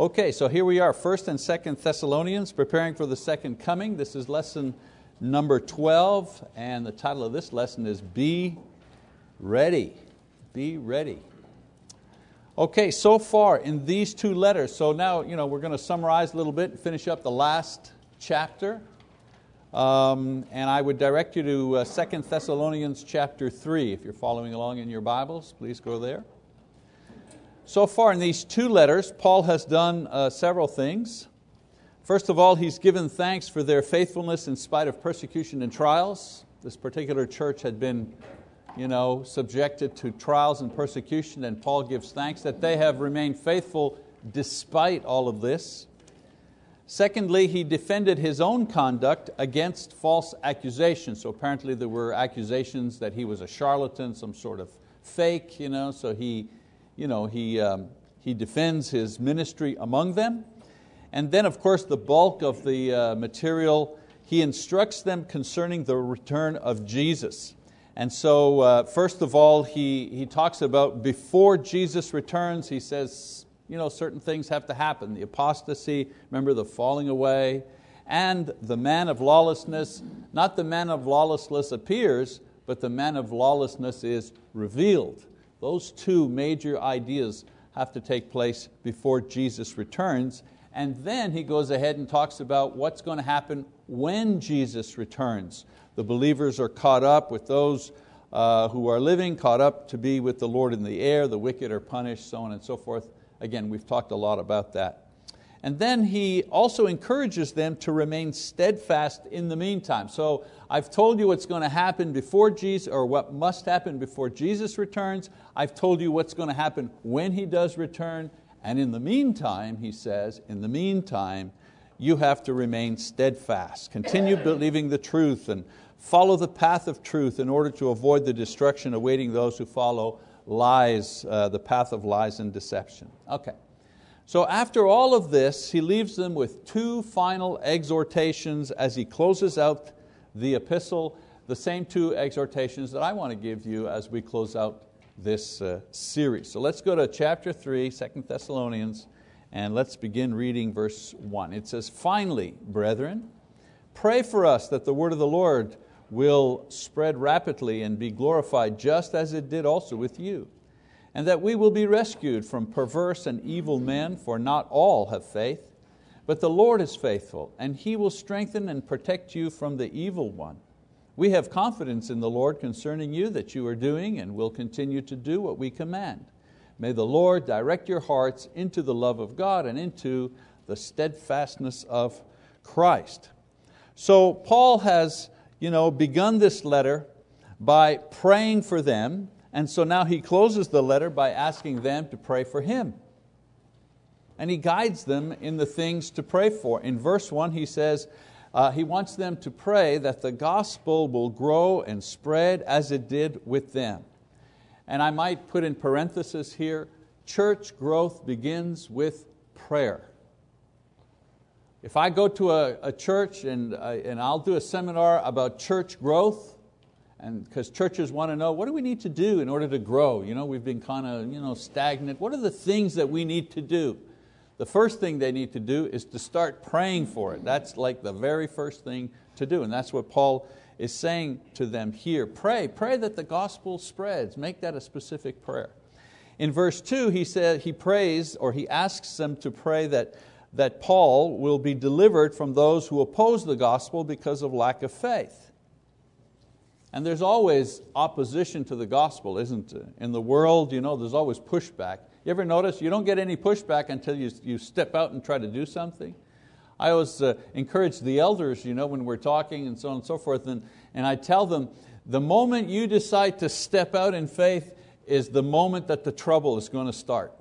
Okay, so here we are, First and Second Thessalonians, preparing for the second coming. This is lesson number 12, and the title of this lesson is Be Ready. Be ready. Okay, so far in these two letters, so now you know, we're going to summarize a little bit and finish up the last chapter. Um, and I would direct you to uh, 2 Thessalonians chapter 3. If you're following along in your Bibles, please go there. So far in these two letters, Paul has done uh, several things. First of all, he's given thanks for their faithfulness in spite of persecution and trials. This particular church had been you know, subjected to trials and persecution, and Paul gives thanks that they have remained faithful despite all of this. Secondly, he defended his own conduct against false accusations. So apparently there were accusations that he was a charlatan, some sort of fake, you know, so he you know, he, um, he defends his ministry among them. And then, of course, the bulk of the uh, material, he instructs them concerning the return of Jesus. And so, uh, first of all, he, he talks about before Jesus returns, he says, you know, certain things have to happen. The apostasy, remember the falling away, and the man of lawlessness. Not the man of lawlessness appears, but the man of lawlessness is revealed. Those two major ideas have to take place before Jesus returns. And then he goes ahead and talks about what's going to happen when Jesus returns. The believers are caught up with those uh, who are living, caught up to be with the Lord in the air, the wicked are punished, so on and so forth. Again, we've talked a lot about that. And then he also encourages them to remain steadfast in the meantime. So I've told you what's going to happen before Jesus, or what must happen before Jesus returns. I've told you what's going to happen when He does return. And in the meantime, he says, in the meantime, you have to remain steadfast. Continue believing the truth and follow the path of truth in order to avoid the destruction awaiting those who follow lies, uh, the path of lies and deception. Okay. So after all of this, he leaves them with two final exhortations as he closes out the epistle, the same two exhortations that I want to give you as we close out this uh, series. So let's go to chapter 3, 2 Thessalonians, and let's begin reading verse 1. It says, Finally, brethren, pray for us that the word of the Lord will spread rapidly and be glorified just as it did also with you and that we will be rescued from perverse and evil men, for not all have faith. But the Lord is faithful, and He will strengthen and protect you from the evil one. We have confidence in the Lord concerning you that you are doing and will continue to do what we command. May the Lord direct your hearts into the love of God and into the steadfastness of Christ. So Paul has you know, begun this letter by praying for them and so now he closes the letter by asking them to pray for him. And he guides them in the things to pray for. In verse 1, he says, uh, he wants them to pray that the gospel will grow and spread as it did with them. And I might put in parenthesis here church growth begins with prayer. If I go to a, a church and, and I'll do a seminar about church growth, and because churches want to know what do we need to do in order to grow? You know, we've been kind of you know, stagnant. What are the things that we need to do? The first thing they need to do is to start praying for it. That's like the very first thing to do, and that's what Paul is saying to them here. Pray, pray that the gospel spreads. Make that a specific prayer. In verse 2, he said he prays or he asks them to pray that, that Paul will be delivered from those who oppose the gospel because of lack of faith. And there's always opposition to the gospel, isn't there? In the world, you know, there's always pushback. You ever notice you don't get any pushback until you, you step out and try to do something? I always uh, encourage the elders you know, when we're talking and so on and so forth, and, and I tell them, the moment you decide to step out in faith is the moment that the trouble is going to start.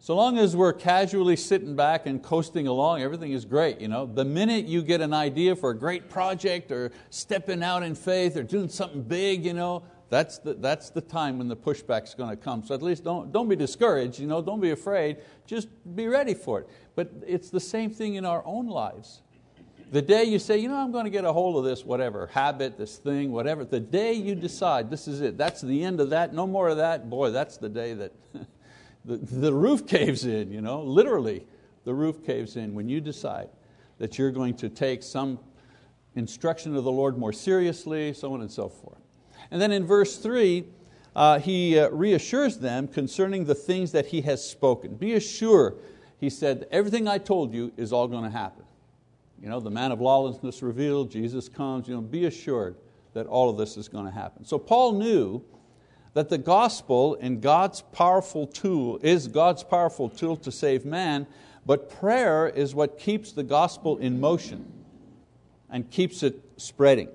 So long as we're casually sitting back and coasting along, everything is great. You know? The minute you get an idea for a great project or stepping out in faith or doing something big, you know, that's, the, that's the time when the pushback's going to come. So at least don't, don't be discouraged, you know, don't be afraid, just be ready for it. But it's the same thing in our own lives. The day you say, you know, I'm going to get a hold of this, whatever, habit, this thing, whatever, the day you decide this is it, that's the end of that, no more of that, boy, that's the day that the, the roof caves in, you know, literally. the roof caves in, when you decide that you're going to take some instruction of the Lord more seriously, so on and so forth. And then in verse 3, uh, he uh, reassures them concerning the things that he has spoken. Be assured, he said, everything I told you is all going to happen. You know, the man of lawlessness revealed, Jesus comes, you know, be assured that all of this is going to happen. So Paul knew that the gospel in God's powerful tool is God's powerful tool to save man, but prayer is what keeps the gospel in motion and keeps it spreading.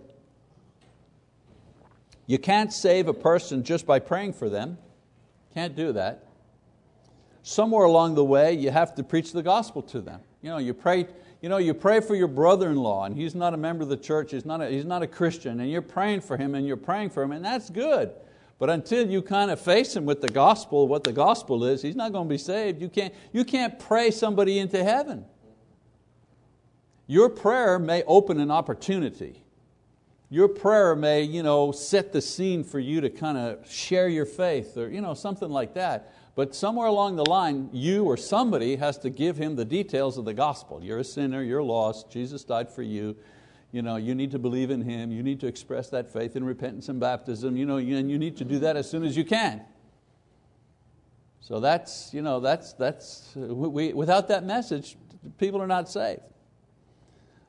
You can't save a person just by praying for them. Can't do that. Somewhere along the way, you have to preach the gospel to them. You know, you pray, you know, you pray for your brother-in-law and he's not a member of the church, he's not, a, he's not a Christian, and you're praying for him and you're praying for him, and that's good. But until you kind of face him with the gospel, what the gospel is, he's not going to be saved. You can't, you can't pray somebody into heaven. Your prayer may open an opportunity. Your prayer may you know, set the scene for you to kind of share your faith or you know, something like that. But somewhere along the line, you or somebody has to give him the details of the gospel. You're a sinner, you're lost, Jesus died for you. You, know, you need to believe in Him, you need to express that faith in repentance and baptism, you know, and you need to do that as soon as you can. So that's, you know, that's, that's we, without that message, people are not saved.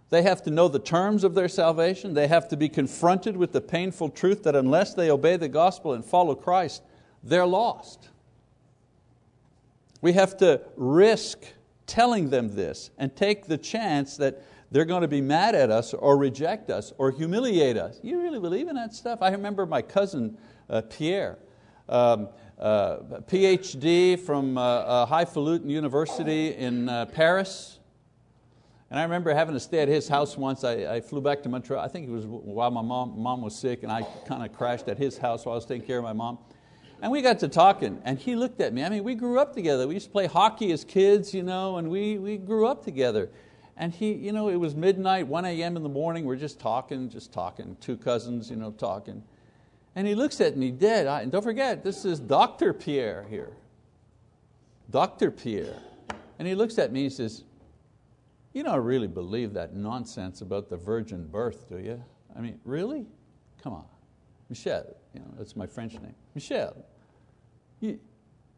They have to know the terms of their salvation. They have to be confronted with the painful truth that unless they obey the gospel and follow Christ, they're lost. We have to risk telling them this and take the chance that they're going to be mad at us or reject us or humiliate us. You really believe in that stuff? I remember my cousin uh, Pierre, um, uh, PhD from uh, uh, Highfalutin University in uh, Paris. And I remember having to stay at his house once. I, I flew back to Montreal. I think it was while my mom, mom was sick, and I kind of crashed at his house while I was taking care of my mom. And we got to talking, and he looked at me. I mean, we grew up together. We used to play hockey as kids, you know, and we, we grew up together. And he, you know, it was midnight, 1 a.m. in the morning, we're just talking, just talking, two cousins, you know, talking. And he looks at me dead. and don't forget, this is Dr. Pierre here. Dr. Pierre. And he looks at me and he says, You don't really believe that nonsense about the virgin birth, do you? I mean, really? Come on. Michel, you know, that's my French name. Michel, you,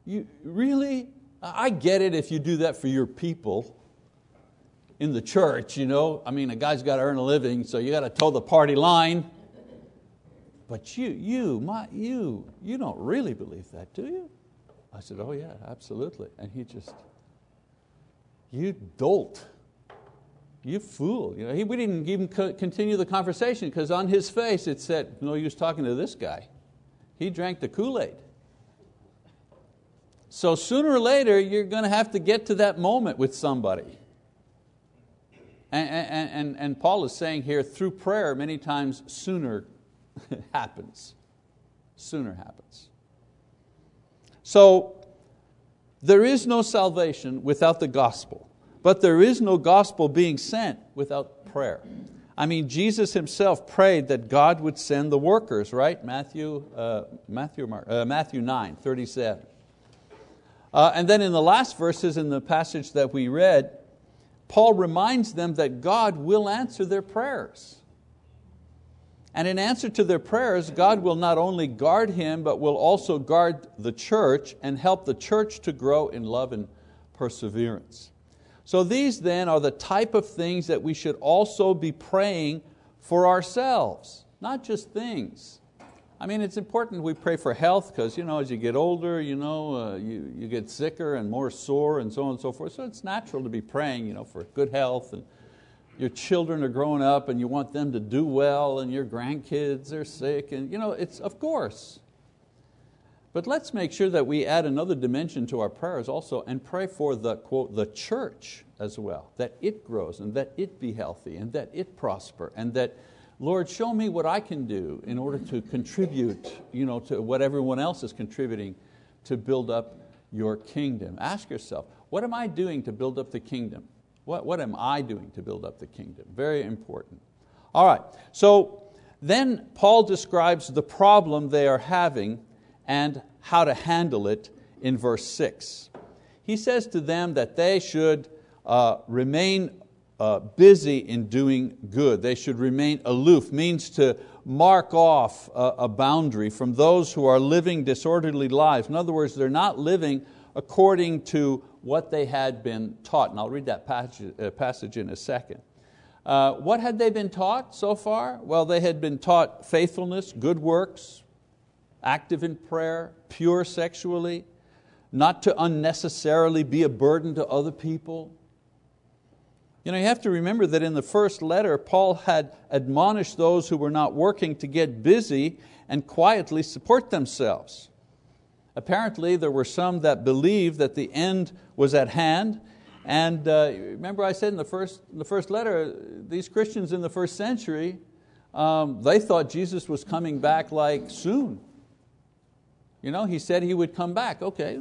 you really? I get it if you do that for your people in the church, you know. I mean, a guy's got to earn a living, so you got to toe the party line. But you, you, my, you, you don't really believe that, do you? I said, oh yeah, absolutely. And he just, you dolt. You fool. You know, he, we didn't even continue the conversation because on his face it said, no use talking to this guy. He drank the Kool-Aid. So sooner or later, you're going to have to get to that moment with somebody. And, and, and, and Paul is saying here, through prayer, many times sooner happens. Sooner happens. So, there is no salvation without the gospel, but there is no gospel being sent without prayer. I mean, Jesus himself prayed that God would send the workers, right? Matthew, uh, Matthew, uh, Matthew 9, 37. Uh, and then in the last verses in the passage that we read, Paul reminds them that God will answer their prayers. And in answer to their prayers, God will not only guard him, but will also guard the church and help the church to grow in love and perseverance. So these then are the type of things that we should also be praying for ourselves, not just things. I mean, it's important we pray for health because you know, as you get older, you, know, uh, you, you get sicker and more sore and so on and so forth. So it's natural to be praying you know, for good health. And your children are growing up and you want them to do well and your grandkids are sick. And, you know, it's, of course. But let's make sure that we add another dimension to our prayers also and pray for the, quote, the church as well, that it grows and that it be healthy and that it prosper and that, Lord, show me what I can do in order to contribute you know, to what everyone else is contributing to build up your kingdom. Ask yourself, what am I doing to build up the kingdom? What, what am I doing to build up the kingdom? Very important. All right, so then Paul describes the problem they are having and how to handle it in verse 6. He says to them that they should uh, remain uh, busy in doing good. They should remain aloof, means to mark off a, a boundary from those who are living disorderly lives. In other words, they're not living according to what they had been taught. And I'll read that passage, uh, passage in a second. Uh, what had they been taught so far? Well, they had been taught faithfulness, good works, active in prayer, pure sexually, not to unnecessarily be a burden to other people. You know, you have to remember that in the first letter, Paul had admonished those who were not working to get busy and quietly support themselves. Apparently, there were some that believed that the end was at hand. And uh, remember, I said in the first, in the first letter, these Christians in the first century, um, they thought Jesus was coming back like soon. You know, he said he would come back. Okay,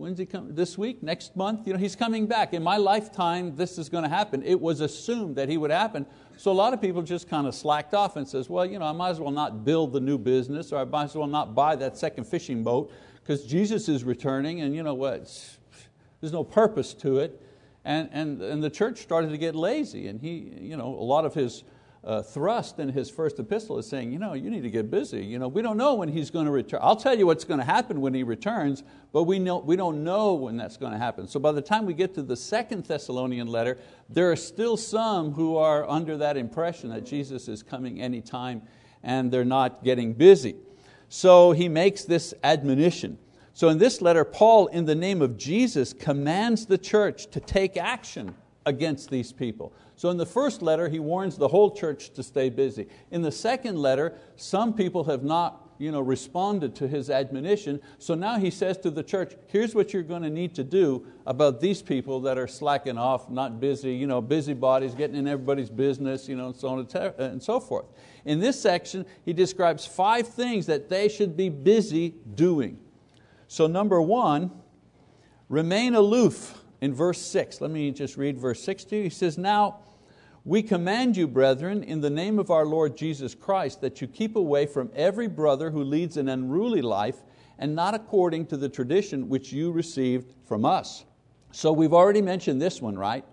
when's he coming? This week, next month? You know, he's coming back. In my lifetime, this is going to happen. It was assumed that he would happen. So a lot of people just kind of slacked off and says, well, you know, I might as well not build the new business or I might as well not buy that second fishing boat because Jesus is returning and you know what, there's no purpose to it. And, and, and the church started to get lazy and he, you know, a lot of his uh, thrust in his first epistle is saying, you know, you need to get busy. You know, we don't know when he's going to return. I'll tell you what's going to happen when he returns, but we, know, we don't know when that's going to happen. So by the time we get to the second Thessalonian letter, there are still some who are under that impression that Jesus is coming anytime and they're not getting busy. So he makes this admonition. So in this letter, Paul, in the name of Jesus, commands the church to take action against these people. So in the first letter, he warns the whole church to stay busy. In the second letter, some people have not you know, responded to his admonition. So now he says to the church, here's what you're going to need to do about these people that are slacking off, not busy, you know, busybodies, getting in everybody's business, you know, and so on and so forth. In this section, he describes five things that they should be busy doing. So number one, remain aloof in verse six. Let me just read verse six to you. He says, now, we command you, brethren, in the name of our Lord Jesus Christ, that you keep away from every brother who leads an unruly life and not according to the tradition which you received from us. So we've already mentioned this one, right?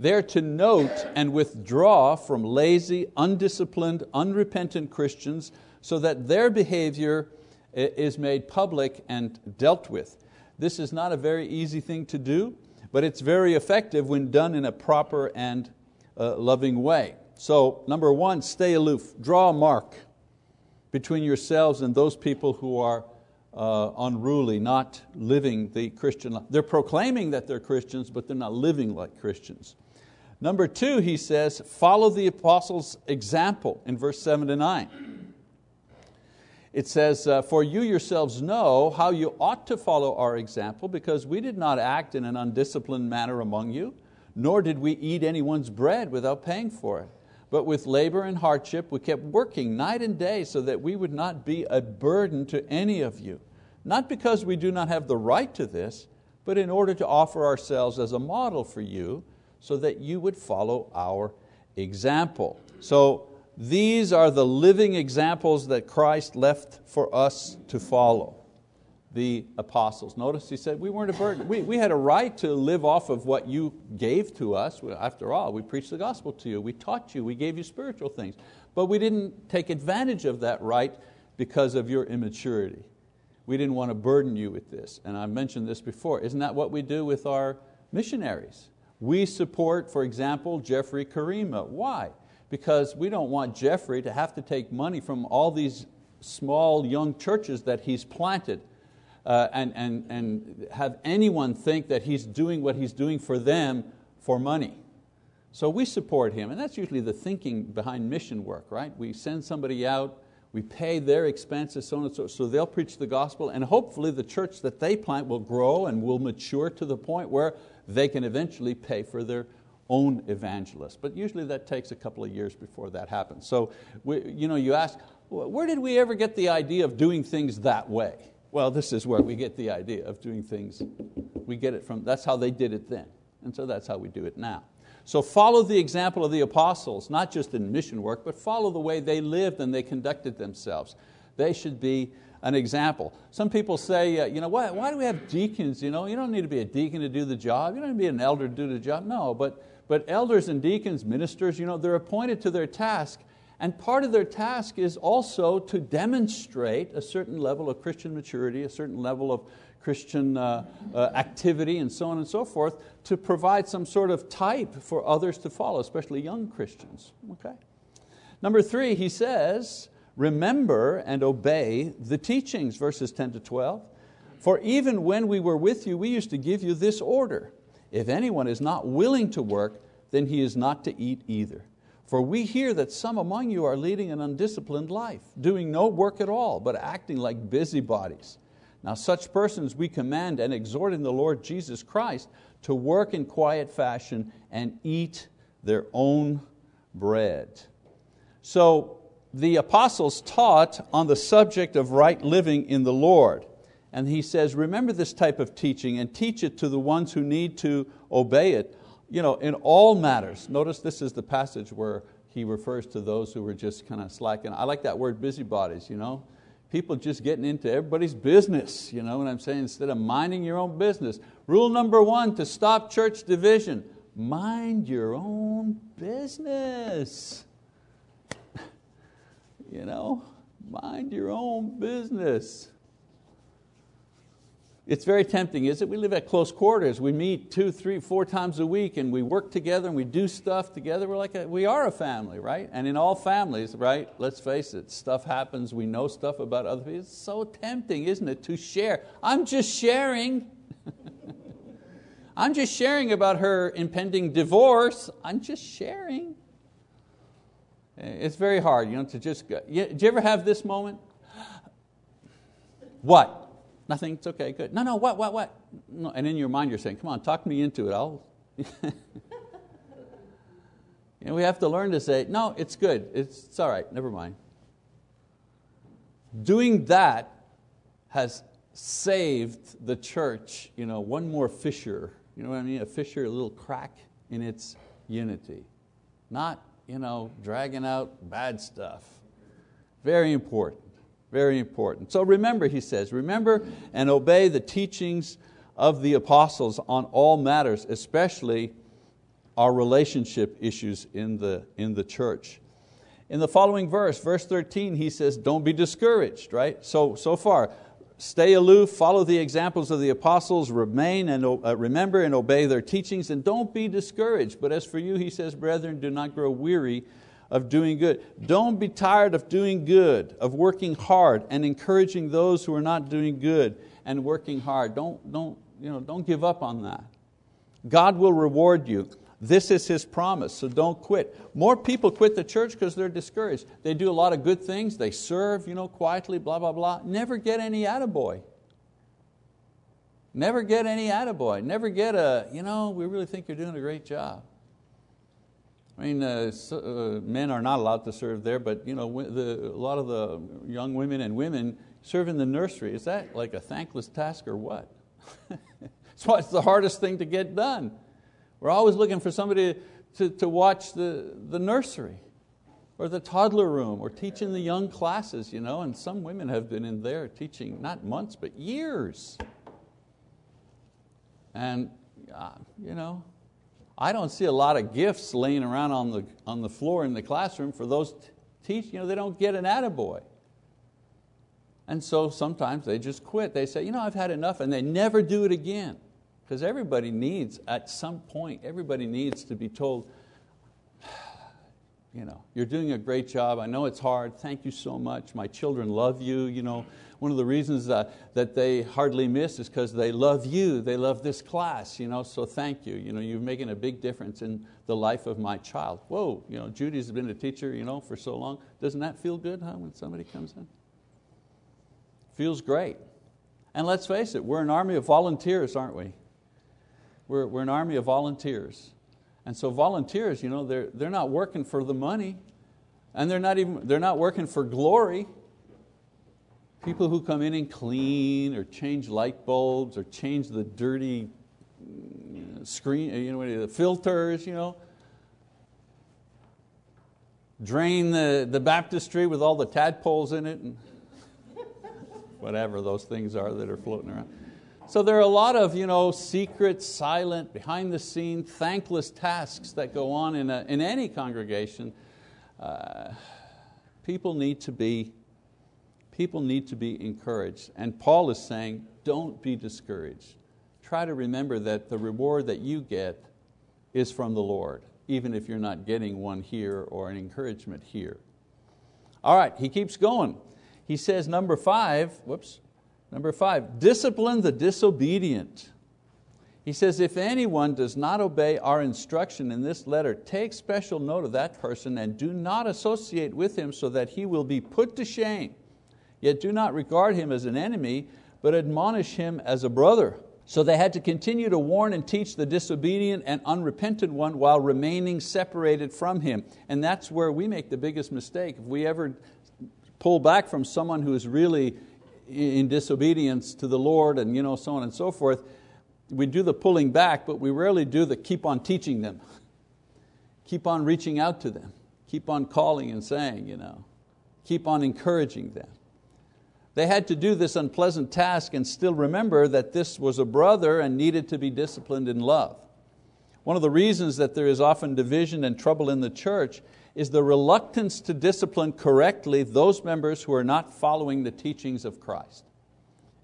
They're to note and withdraw from lazy, undisciplined, unrepentant Christians so that their behavior is made public and dealt with. This is not a very easy thing to do, but it's very effective when done in a proper and uh, loving way. So, number one, stay aloof. Draw a mark between yourselves and those people who are uh, unruly, not living the Christian life. They're proclaiming that they're Christians, but they're not living like Christians. Number two, he says, follow the apostles' example in verse seven to nine. It says, uh, for you yourselves know how you ought to follow our example because we did not act in an undisciplined manner among you, nor did we eat anyone's bread without paying for it. But with labor and hardship we kept working night and day so that we would not be a burden to any of you. Not because we do not have the right to this, but in order to offer ourselves as a model for you so that you would follow our example. So these are the living examples that Christ left for us to follow. The apostles. Notice he said we weren't a burden. We, we had a right to live off of what you gave to us. After all, we preached the gospel to you, we taught you, we gave you spiritual things. But we didn't take advantage of that right because of your immaturity. We didn't want to burden you with this. And I mentioned this before. Isn't that what we do with our missionaries? We support, for example, Jeffrey Karima. Why? Because we don't want Jeffrey to have to take money from all these small young churches that he's planted uh, and, and, and have anyone think that he's doing what he's doing for them for money. So we support him, and that's usually the thinking behind mission work, right? We send somebody out, we pay their expenses, so on and so, so they'll preach the gospel, and hopefully the church that they plant will grow and will mature to the point where they can eventually pay for their own evangelist. But usually that takes a couple of years before that happens. So we, you, know, you ask, where did we ever get the idea of doing things that way? Well, this is where we get the idea of doing things. We get it from, that's how they did it then. And so that's how we do it now. So follow the example of the apostles, not just in mission work, but follow the way they lived and they conducted themselves. They should be an example. Some people say, uh, you know, why, why do we have deacons? You, know, you don't need to be a deacon to do the job. You don't need to be an elder to do the job. No, but, but elders and deacons, ministers, you know, they're appointed to their task. And part of their task is also to demonstrate a certain level of Christian maturity, a certain level of Christian uh, uh, activity, and so on and so forth, to provide some sort of type for others to follow, especially young Christians. Okay? Number three, he says, remember and obey the teachings, verses 10 to 12. For even when we were with you, we used to give you this order. If anyone is not willing to work, then he is not to eat either. For we hear that some among you are leading an undisciplined life, doing no work at all, but acting like busybodies. Now such persons we command and exhort in the Lord Jesus Christ to work in quiet fashion and eat their own bread. So the apostles taught on the subject of right living in the Lord. And he says, remember this type of teaching and teach it to the ones who need to obey it you know, in all matters. Notice this is the passage where he refers to those who were just kind of slacking. I like that word busybodies. You know? People just getting into everybody's business. You know what I'm saying? Instead of minding your own business. Rule number one to stop church division mind your own business. you know, mind your own business. It's very tempting, is it? We live at close quarters. We meet two, three, four times a week and we work together and we do stuff together. We're like a, we are a family, right? And in all families, right, let's face it, stuff happens, we know stuff about other people. It's so tempting, isn't it, to share. I'm just sharing. I'm just sharing about her impending divorce. I'm just sharing. It's very hard you know, to just go. Do you ever have this moment? What? Nothing, it's okay, good. No, no, what, what, what? No, and in your mind you're saying, come on, talk me into it. I'll. and we have to learn to say, no, it's good, it's, it's all right, never mind. Doing that has saved the church you know, one more fissure. You know what I mean? A fissure, a little crack in its unity. Not you know, dragging out bad stuff. Very important. Very important. So remember, he says, remember and obey the teachings of the apostles on all matters, especially our relationship issues in the, in the church. In the following verse, verse 13, he says, don't be discouraged, right? So, so far, stay aloof, follow the examples of the apostles, remain and uh, remember and obey their teachings, and don't be discouraged. But as for you, he says, brethren, do not grow weary of doing good. Don't be tired of doing good, of working hard and encouraging those who are not doing good and working hard. Don't, don't, you know, don't give up on that. God will reward you. This is His promise, so don't quit. More people quit the church because they're discouraged. They do a lot of good things, they serve you know, quietly, blah, blah, blah. Never get any attaboy. Never get any attaboy. Never get a, you know, we really think you're doing a great job. I mean, uh, so, uh, men are not allowed to serve there, but you know, the, a lot of the young women and women serve in the nursery. Is that like a thankless task or what? why it's the hardest thing to get done. We're always looking for somebody to, to watch the, the nursery or the toddler room or teaching the young classes, you know, and some women have been in there teaching not months but years. And uh, you know, I don't see a lot of gifts laying around on the, on the floor in the classroom for those teach, you know, they don't get an attaboy. And so sometimes they just quit. They say, you know, I've had enough, and they never do it again. Because everybody needs, at some point, everybody needs to be told, you know, you're doing a great job. I know it's hard. Thank you so much. My children love you. You know, one of the reasons that, that they hardly miss is because they love you. They love this class. You know, so thank you. You know, you're making a big difference in the life of my child. Whoa, you know, Judy's been a teacher you know, for so long. Doesn't that feel good huh, when somebody comes in? Feels great. And let's face it, we're an army of volunteers, aren't we? We're, we're an army of volunteers. And so volunteers, you know, they're, they're not working for the money and they're not, even, they're not working for glory. People who come in and clean or change light bulbs or change the dirty screen, you know, the filters, you know. drain the, the baptistry with all the tadpoles in it. And whatever those things are that are floating around. So there are a lot of you know, secret, silent, behind the scene, thankless tasks that go on in, a, in any congregation. Uh, people need to be people need to be encouraged. And Paul is saying, don't be discouraged. Try to remember that the reward that you get is from the Lord, even if you're not getting one here or an encouragement here. All right, he keeps going. He says, number five, whoops, number five, discipline the disobedient. He says, if anyone does not obey our instruction in this letter, take special note of that person and do not associate with him so that he will be put to shame. Yet do not regard him as an enemy, but admonish him as a brother. So they had to continue to warn and teach the disobedient and unrepentant one while remaining separated from him. And that's where we make the biggest mistake. If we ever pull back from someone who is really in disobedience to the Lord and you know, so on and so forth, we do the pulling back, but we rarely do the keep on teaching them. Keep on reaching out to them. Keep on calling and saying, you know. keep on encouraging them. They had to do this unpleasant task and still remember that this was a brother and needed to be disciplined in love. One of the reasons that there is often division and trouble in the church is the reluctance to discipline correctly those members who are not following the teachings of Christ.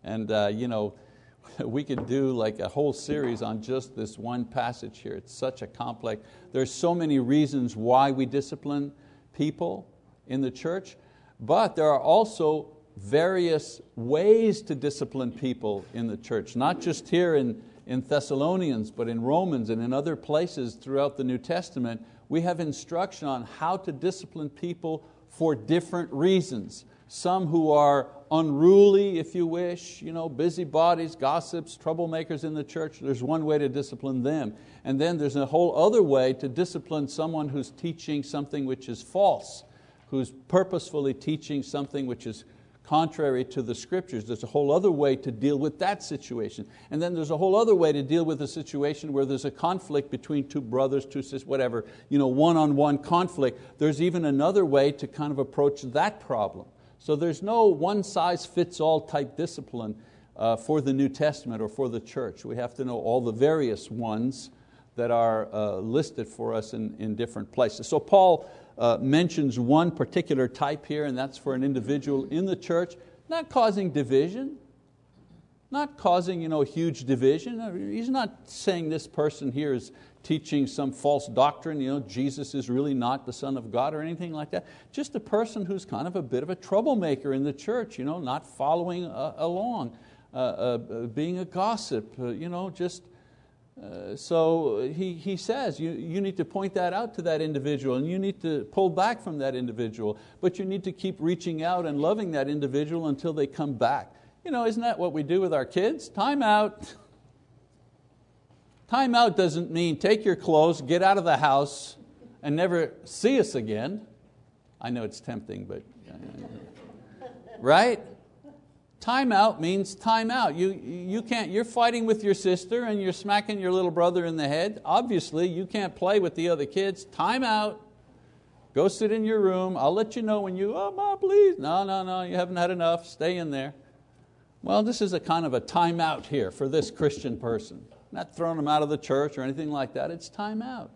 And uh, you know, we could do like a whole series on just this one passage here. It's such a complex, there's so many reasons why we discipline people in the church, but there are also various ways to discipline people in the church, not just here in, in Thessalonians, but in Romans and in other places throughout the New Testament. We have instruction on how to discipline people for different reasons. Some who are unruly, if you wish, you know, busybodies, gossips, troublemakers in the church, there's one way to discipline them. And then there's a whole other way to discipline someone who's teaching something which is false, who's purposefully teaching something which is contrary to the scriptures. There's a whole other way to deal with that situation. And then there's a whole other way to deal with a situation where there's a conflict between two brothers, two sisters, whatever, you know, one-on-one conflict. There's even another way to kind of approach that problem. So there's no one size fits all type discipline uh, for the New Testament or for the church. We have to know all the various ones that are uh, listed for us in, in different places. So Paul uh, mentions one particular type here, and that's for an individual in the church, not causing division, not causing you know, huge division. He's not saying this person here is teaching some false doctrine, you know, Jesus is really not the Son of God or anything like that. Just a person who's kind of a bit of a troublemaker in the church, you know, not following uh, along, uh, uh, being a gossip, uh, you know, just uh, so he, he says you, you need to point that out to that individual and you need to pull back from that individual, but you need to keep reaching out and loving that individual until they come back. You know, isn't that what we do with our kids? Time out. Time out doesn't mean take your clothes, get out of the house, and never see us again. I know it's tempting, but right? Time out means time out. You, you can't, you're fighting with your sister and you're smacking your little brother in the head. Obviously, you can't play with the other kids. Time out. Go sit in your room. I'll let you know when you, oh, mom, please. No, no, no, you haven't had enough. Stay in there. Well, this is a kind of a time out here for this Christian person. Not throwing them out of the church or anything like that. It's time out.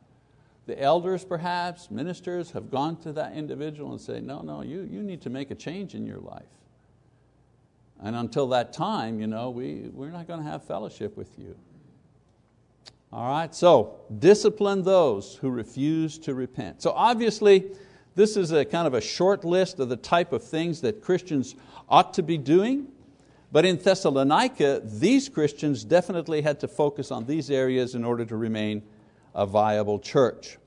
The elders, perhaps, ministers, have gone to that individual and say, no, no, you, you need to make a change in your life. And until that time, you know, we, we're not going to have fellowship with you. All right, so discipline those who refuse to repent. So obviously, this is a kind of a short list of the type of things that Christians ought to be doing. But in Thessalonica, these Christians definitely had to focus on these areas in order to remain a viable church.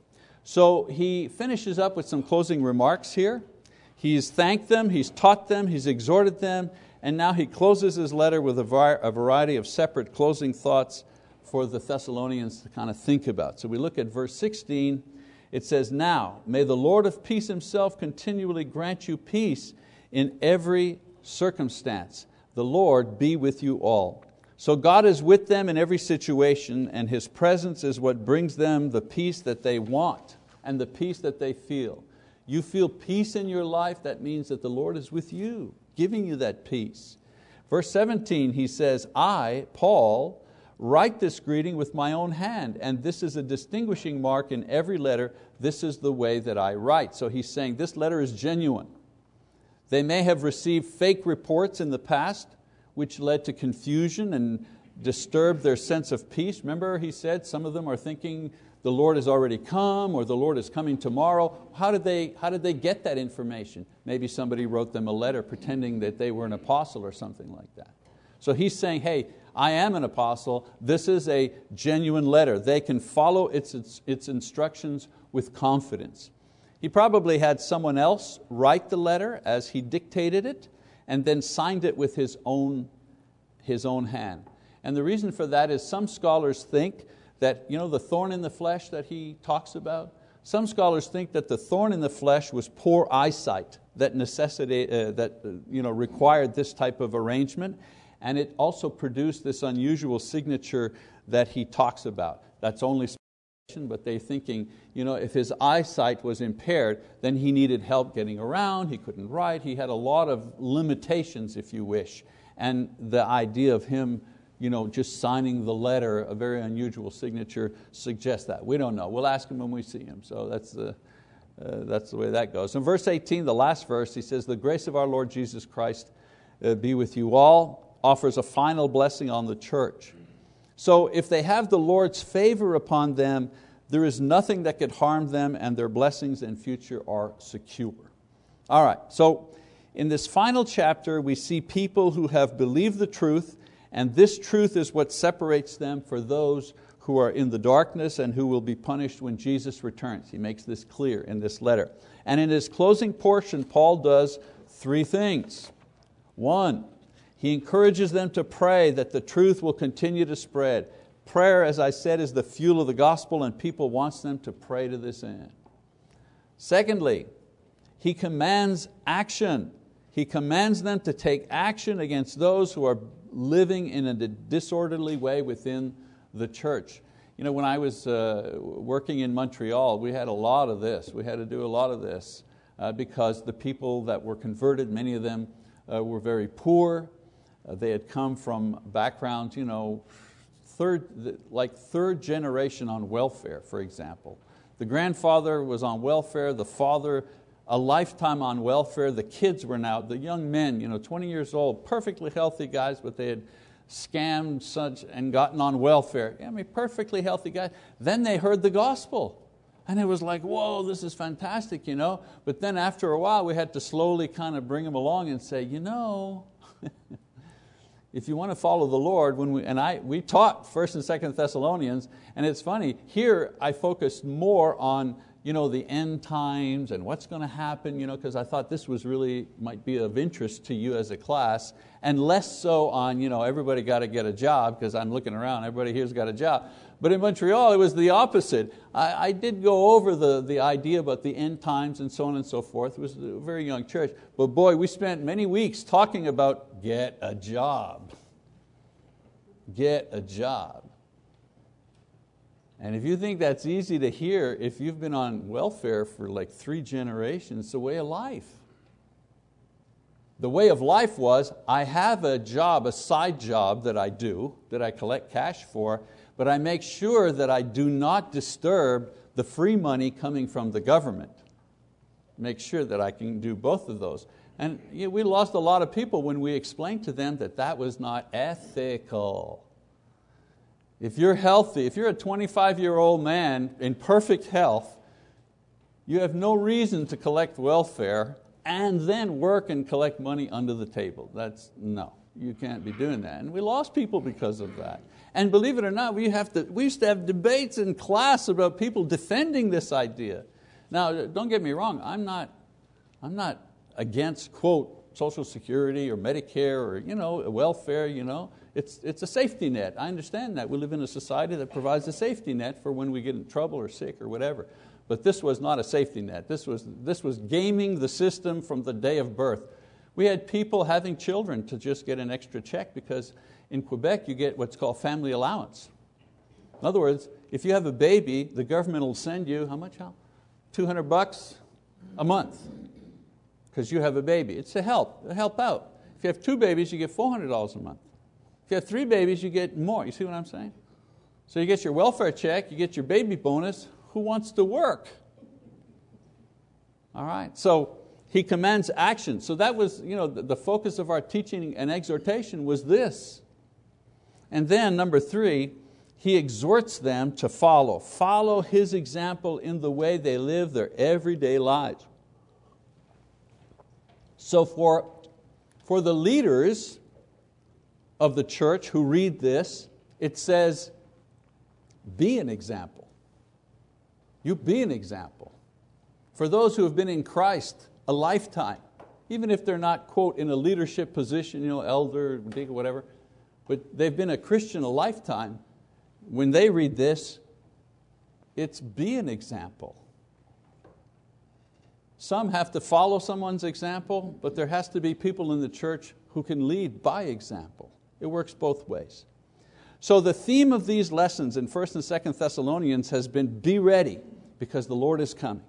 So he finishes up with some closing remarks here. He's thanked them, he's taught them, he's exhorted them, and now he closes his letter with a variety of separate closing thoughts for the Thessalonians to kind of think about. So we look at verse 16. It says, Now may the Lord of peace himself continually grant you peace in every circumstance. The Lord be with you all. So God is with them in every situation, and His presence is what brings them the peace that they want and the peace that they feel. You feel peace in your life, that means that the Lord is with you giving you that peace. Verse 17, he says, I, Paul, write this greeting with my own hand, and this is a distinguishing mark in every letter. This is the way that I write. So he's saying this letter is genuine. They may have received fake reports in the past, which led to confusion and disturbed their sense of peace. Remember, he said some of them are thinking the Lord has already come or the Lord is coming tomorrow. How did, they, how did they get that information? Maybe somebody wrote them a letter pretending that they were an apostle or something like that. So he's saying, hey, I am an apostle. This is a genuine letter. They can follow its, its, its instructions with confidence. He probably had someone else write the letter as he dictated it and then signed it with his own, his own hand. And the reason for that is some scholars think that you know, the thorn in the flesh that he talks about, some scholars think that the thorn in the flesh was poor eyesight that, necessitate, uh, that uh, you know, required this type of arrangement, and it also produced this unusual signature that he talks about. That's only speculation, but they're thinking, you know, if his eyesight was impaired, then he needed help getting around, he couldn't write, he had a lot of limitations, if you wish. And the idea of him you know, just signing the letter, a very unusual signature, suggests that. We don't know. We'll ask him when we see him. So that's the, uh, that's the way that goes. In verse 18, the last verse, he says, The grace of our Lord Jesus Christ uh, be with you all, offers a final blessing on the church. So if they have the Lord's favor upon them, there is nothing that could harm them, and their blessings and future are secure. All right, so in this final chapter, we see people who have believed the truth and this truth is what separates them for those who are in the darkness and who will be punished when Jesus returns. He makes this clear in this letter. And in his closing portion, Paul does three things. One, he encourages them to pray that the truth will continue to spread. Prayer, as I said, is the fuel of the gospel, and people wants them to pray to this end. Secondly, he commands action. He commands them to take action against those who are living in a disorderly way within the church. You know, when I was uh, working in Montreal, we had a lot of this. We had to do a lot of this uh, because the people that were converted, many of them uh, were very poor. Uh, they had come from backgrounds, you know, third, like third generation on welfare, for example. The grandfather was on welfare, the father a lifetime on welfare. The kids were now, the young men, you know, 20 years old, perfectly healthy guys, but they had scammed such and gotten on welfare. I mean, perfectly healthy guys. Then they heard the gospel. And it was like, whoa, this is fantastic, you know. But then after a while, we had to slowly kind of bring them along and say, you know, if you want to follow the Lord, when we, and I, we taught 1st and 2nd Thessalonians, and it's funny, here I focused more on you know, the end times and what's going to happen, you know, because I thought this was really might be of interest to you as a class, and less so on you know, everybody got to get a job, because I'm looking around, everybody here's got a job. But in Montreal, it was the opposite. I, I, did go over the, the idea about the end times and so on and so forth. It was a very young church. But boy, we spent many weeks talking about get a job. Get a job. And if you think that's easy to hear, if you've been on welfare for like three generations, it's the way of life. The way of life was, I have a job, a side job that I do, that I collect cash for, but I make sure that I do not disturb the free money coming from the government. Make sure that I can do both of those. And we lost a lot of people when we explained to them that that was not ethical. If you're healthy, if you're a 25 year old man in perfect health, you have no reason to collect welfare and then work and collect money under the table. That's no, you can't be doing that. And we lost people because of that. And believe it or not, we, have to, we used to have debates in class about people defending this idea. Now, don't get me wrong, I'm not, I'm not against, quote, Social Security or Medicare or you know, welfare. You know. It's, it's a safety net. I understand that. We live in a society that provides a safety net for when we get in trouble or sick or whatever. But this was not a safety net. This was, this was gaming the system from the day of birth. We had people having children to just get an extra check because in Quebec you get what's called family allowance. In other words, if you have a baby, the government will send you, how much, Al? 200 bucks a month because you have a baby. It's a help, a help out. If you have two babies, you get $400 a month. If you have three babies, you get more. You see what I'm saying? So you get your welfare check, you get your baby bonus. Who wants to work? All right, so he commands action. So that was you know, the focus of our teaching and exhortation was this. And then number three, he exhorts them to follow. Follow his example in the way they live their everyday lives. So for, for the leaders of the church who read this, it says, be an example. You be an example. For those who have been in Christ a lifetime, even if they're not, quote, in a leadership position, you know, elder, deacon, whatever, but they've been a Christian a lifetime, when they read this, it's be an example. Some have to follow someone's example, but there has to be people in the church who can lead by example. It works both ways. So the theme of these lessons in 1st and 2nd Thessalonians has been be ready because the Lord is coming.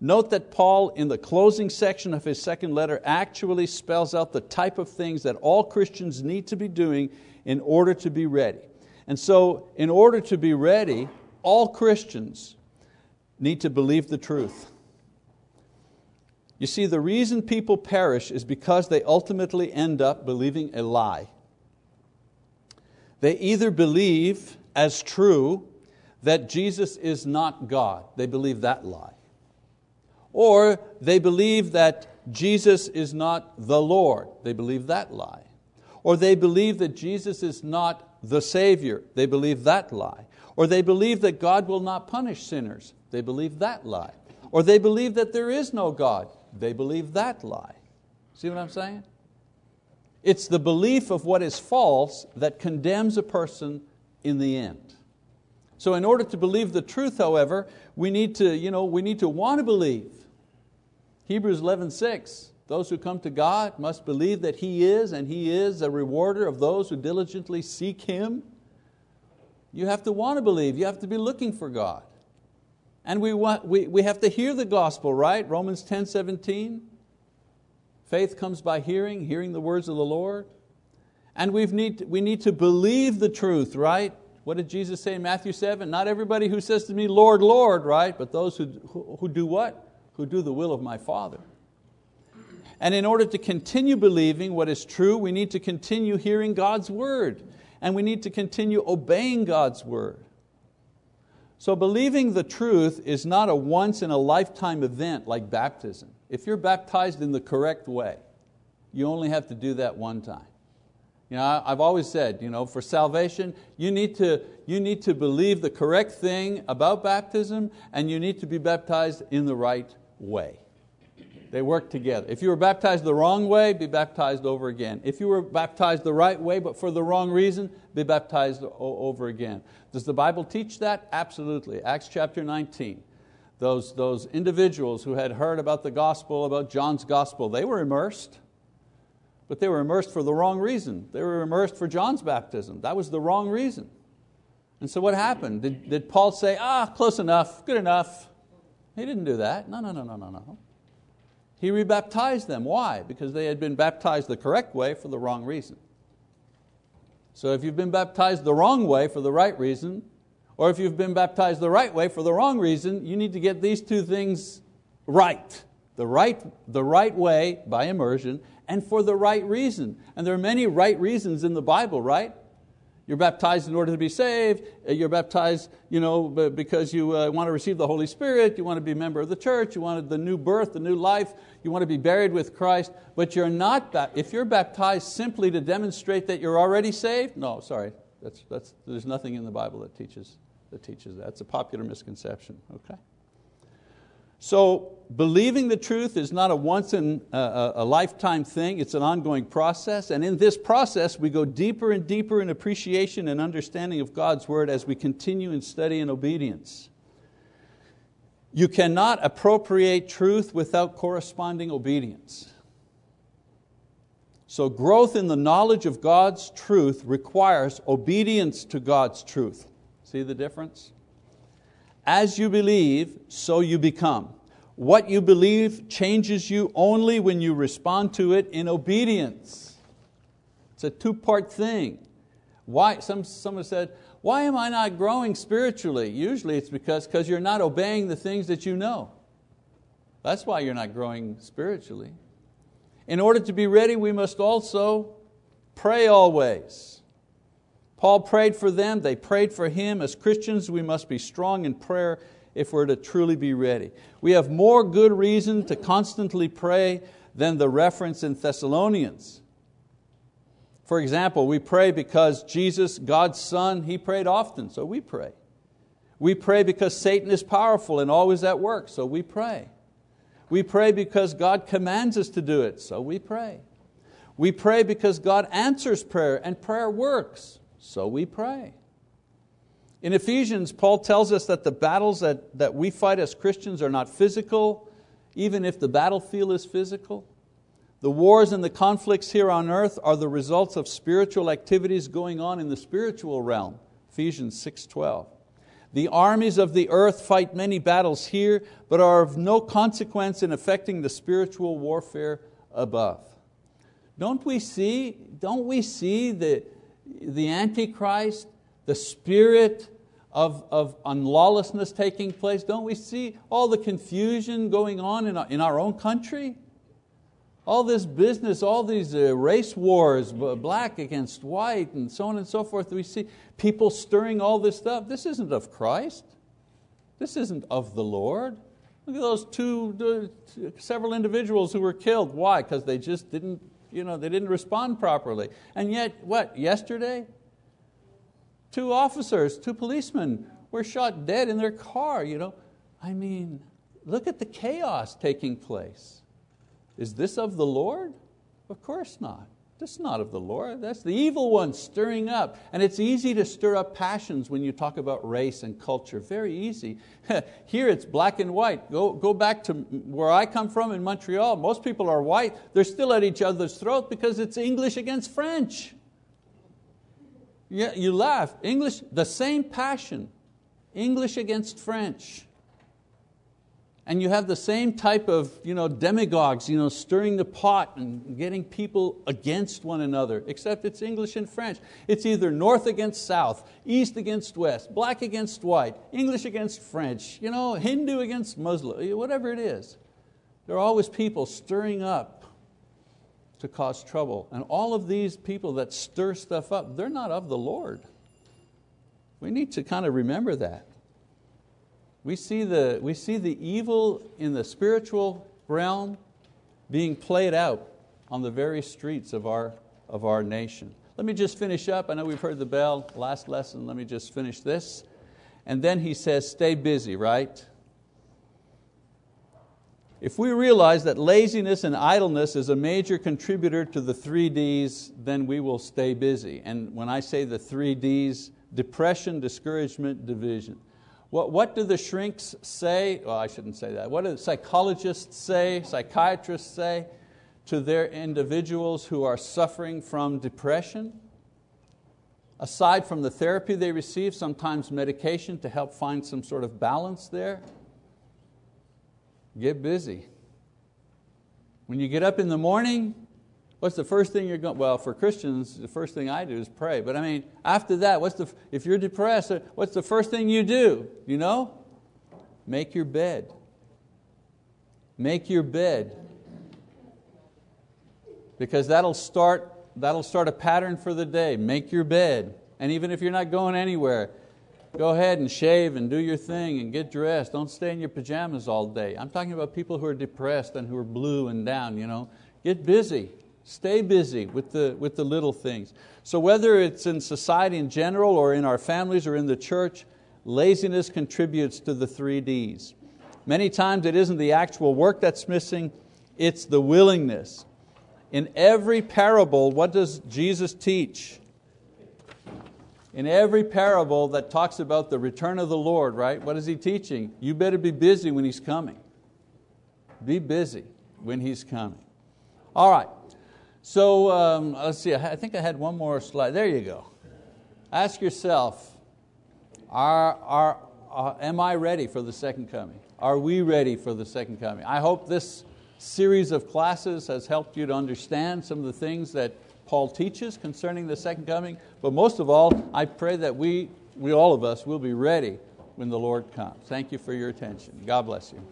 Note that Paul, in the closing section of his second letter, actually spells out the type of things that all Christians need to be doing in order to be ready. And so, in order to be ready, all Christians need to believe the truth. You see, the reason people perish is because they ultimately end up believing a lie. They either believe as true that Jesus is not God, they believe that lie or they believe that Jesus is not the Lord. They believe that lie. Or they believe that Jesus is not the Savior. They believe that lie. Or they believe that God will not punish sinners. They believe that lie. Or they believe that there is no God. They believe that lie. See what I'm saying? It's the belief of what is false that condemns a person in the end. So in order to believe the truth, however, we need to, you know, we need to want to believe. Hebrews 11, 6, those who come to God must believe that He is and He is a rewarder of those who diligently seek Him. You have to want to believe, you have to be looking for God. And we, want, we, we have to hear the gospel, right? Romans 10, 17. Faith comes by hearing, hearing the words of the Lord. And we need, we need to believe the truth, right? What did Jesus say in Matthew 7? Not everybody who says to me, Lord, Lord, right? But those who, who, who do what? who do the will of my Father. And in order to continue believing what is true, we need to continue hearing God's word and we need to continue obeying God's word. So believing the truth is not a once in a lifetime event like baptism. If you're baptized in the correct way, you only have to do that one time. You know, I've always said, you know, for salvation, you need, to, you need to believe the correct thing about baptism and you need to be baptized in the right way. They work together. If you were baptized the wrong way, be baptized over again. If you were baptized the right way but for the wrong reason, be baptized over again. Does the Bible teach that? Absolutely. Acts chapter 19. Those, those individuals who had heard about the gospel, about John's gospel, they were immersed, but they were immersed for the wrong reason. They were immersed for John's baptism. That was the wrong reason. And so what happened? Did, did Paul say, ah, close enough, good enough? He didn't do that. No, no, no, no, no, no. He rebaptized them. Why? Because they had been baptized the correct way for the wrong reason. So if you've been baptized the wrong way for the right reason, or if you've been baptized the right way for the wrong reason, you need to get these two things right. The right, the right way by immersion and for the right reason. And there are many right reasons in the Bible, right? You're baptized in order to be saved. Uh, you're baptized you know, because you uh, want to receive the Holy Spirit. You want to be a member of the church. You want the new birth, the new life. You want to be buried with Christ. But you're not, if you're baptized simply to demonstrate that you're already saved, no, sorry. That's, that's, there's nothing in the Bible that teaches, that teaches that. It's a popular misconception. Okay? So believing the truth is not a once in a, a, lifetime thing, it's an ongoing process. And in this process, we go deeper and deeper in appreciation and understanding of God's word as we continue in study and obedience. You cannot appropriate truth without corresponding obedience. So growth in the knowledge of God's truth requires obedience to God's truth. See the difference? As you believe, so you become. What you believe changes you only when you respond to it in obedience. It's a two-part thing. Why, some, someone said, why am I not growing spiritually? Usually it's because because you're not obeying the things that you know. That's why you're not growing spiritually. In order to be ready, we must also pray always. Paul prayed for them, they prayed for him. As Christians, we must be strong in prayer if we're to truly be ready. We have more good reason to constantly pray than the reference in Thessalonians. For example, we pray because Jesus, God's Son, He prayed often, so we pray. We pray because Satan is powerful and always at work, so we pray. We pray because God commands us to do it, so we pray. We pray because God answers prayer and prayer works, so we pray. In Ephesians, Paul tells us that the battles that, that we fight as Christians are not physical, even if the battlefield is physical. The wars and the conflicts here on earth are the results of spiritual activities going on in the spiritual realm. Ephesians 6.12. The armies of the earth fight many battles here, but are of no consequence in affecting the spiritual warfare above. Don't we see, don't we see the, the Antichrist, the spirit of, of unlawlessness taking place? Don't we see all the confusion going on in our, in our own country? all this business, all these uh, race wars, black against white, and so on and so forth. We see people stirring all this stuff. This isn't of Christ. This isn't of the Lord. Look at those two, several individuals who were killed. Why? Because they just didn't, you know, they didn't respond properly. And yet, what? Yesterday, two officers, two policemen were shot dead in their car. You know, I mean, look at the chaos taking place. Is this of the Lord? Of course not. This is not of the Lord. That's the evil one stirring up. And it's easy to stir up passions when you talk about race and culture. Very easy. Here it's black and white. Go, go back to where I come from in Montreal. Most people are white. They're still at each other's throat because it's English against French. Yeah, you laugh. English, the same passion. English against French and you have the same type of you know, demagogues you know, stirring the pot and getting people against one another, except it's English and French. It's either north against south, east against west, black against white, English against French, you know, Hindu against Muslim, whatever it is. There are always people stirring up to cause trouble. And all of these people that stir stuff up, they're not of the Lord. We need to kind of remember that. We see, the, we see the evil in the spiritual realm being played out on the very streets of our, of our nation. Let me just finish up. I know we've heard the bell last lesson. Let me just finish this. And then he says, stay busy, right? If we realize that laziness and idleness is a major contributor to the three Ds, then we will stay busy. And when I say the three Ds, depression, discouragement, division. What, what do the shrinks say? Well, I shouldn't say that. What do psychologists say, psychiatrists say to their individuals who are suffering from depression? Aside from the therapy they receive, sometimes medication to help find some sort of balance there, get busy. When you get up in the morning, What's the first thing you're going, well, for Christians, the first thing I do is pray. But I mean, after that, what's the, if you're depressed, uh, what's the first thing you do? You know? Make your bed. Make your bed. Because that'll start, that'll start a pattern for the day. Make your bed. And even if you're not going anywhere, go ahead and shave and do your thing and get dressed. Don't stay in your pajamas all day. I'm talking about people who are depressed and who are blue and down. You know? Get busy. Stay busy with the, with the little things. So whether it's in society in general or in our families or in the church, laziness contributes to the three Ds. Many times it isn't the actual work that's missing, it's the willingness. In every parable, what does Jesus teach? In every parable that talks about the return of the Lord, right? What is He teaching? You better be busy when He's coming. Be busy when He's coming. All right, so um, let's see, I think I had one more slide. There you go. Ask yourself, are, are, uh, am I ready for the second coming? Are we ready for the second coming? I hope this series of classes has helped you to understand some of the things that Paul teaches concerning the second coming, but most of all, I pray that we, we all of us will be ready when the Lord comes. Thank you for your attention. God bless you.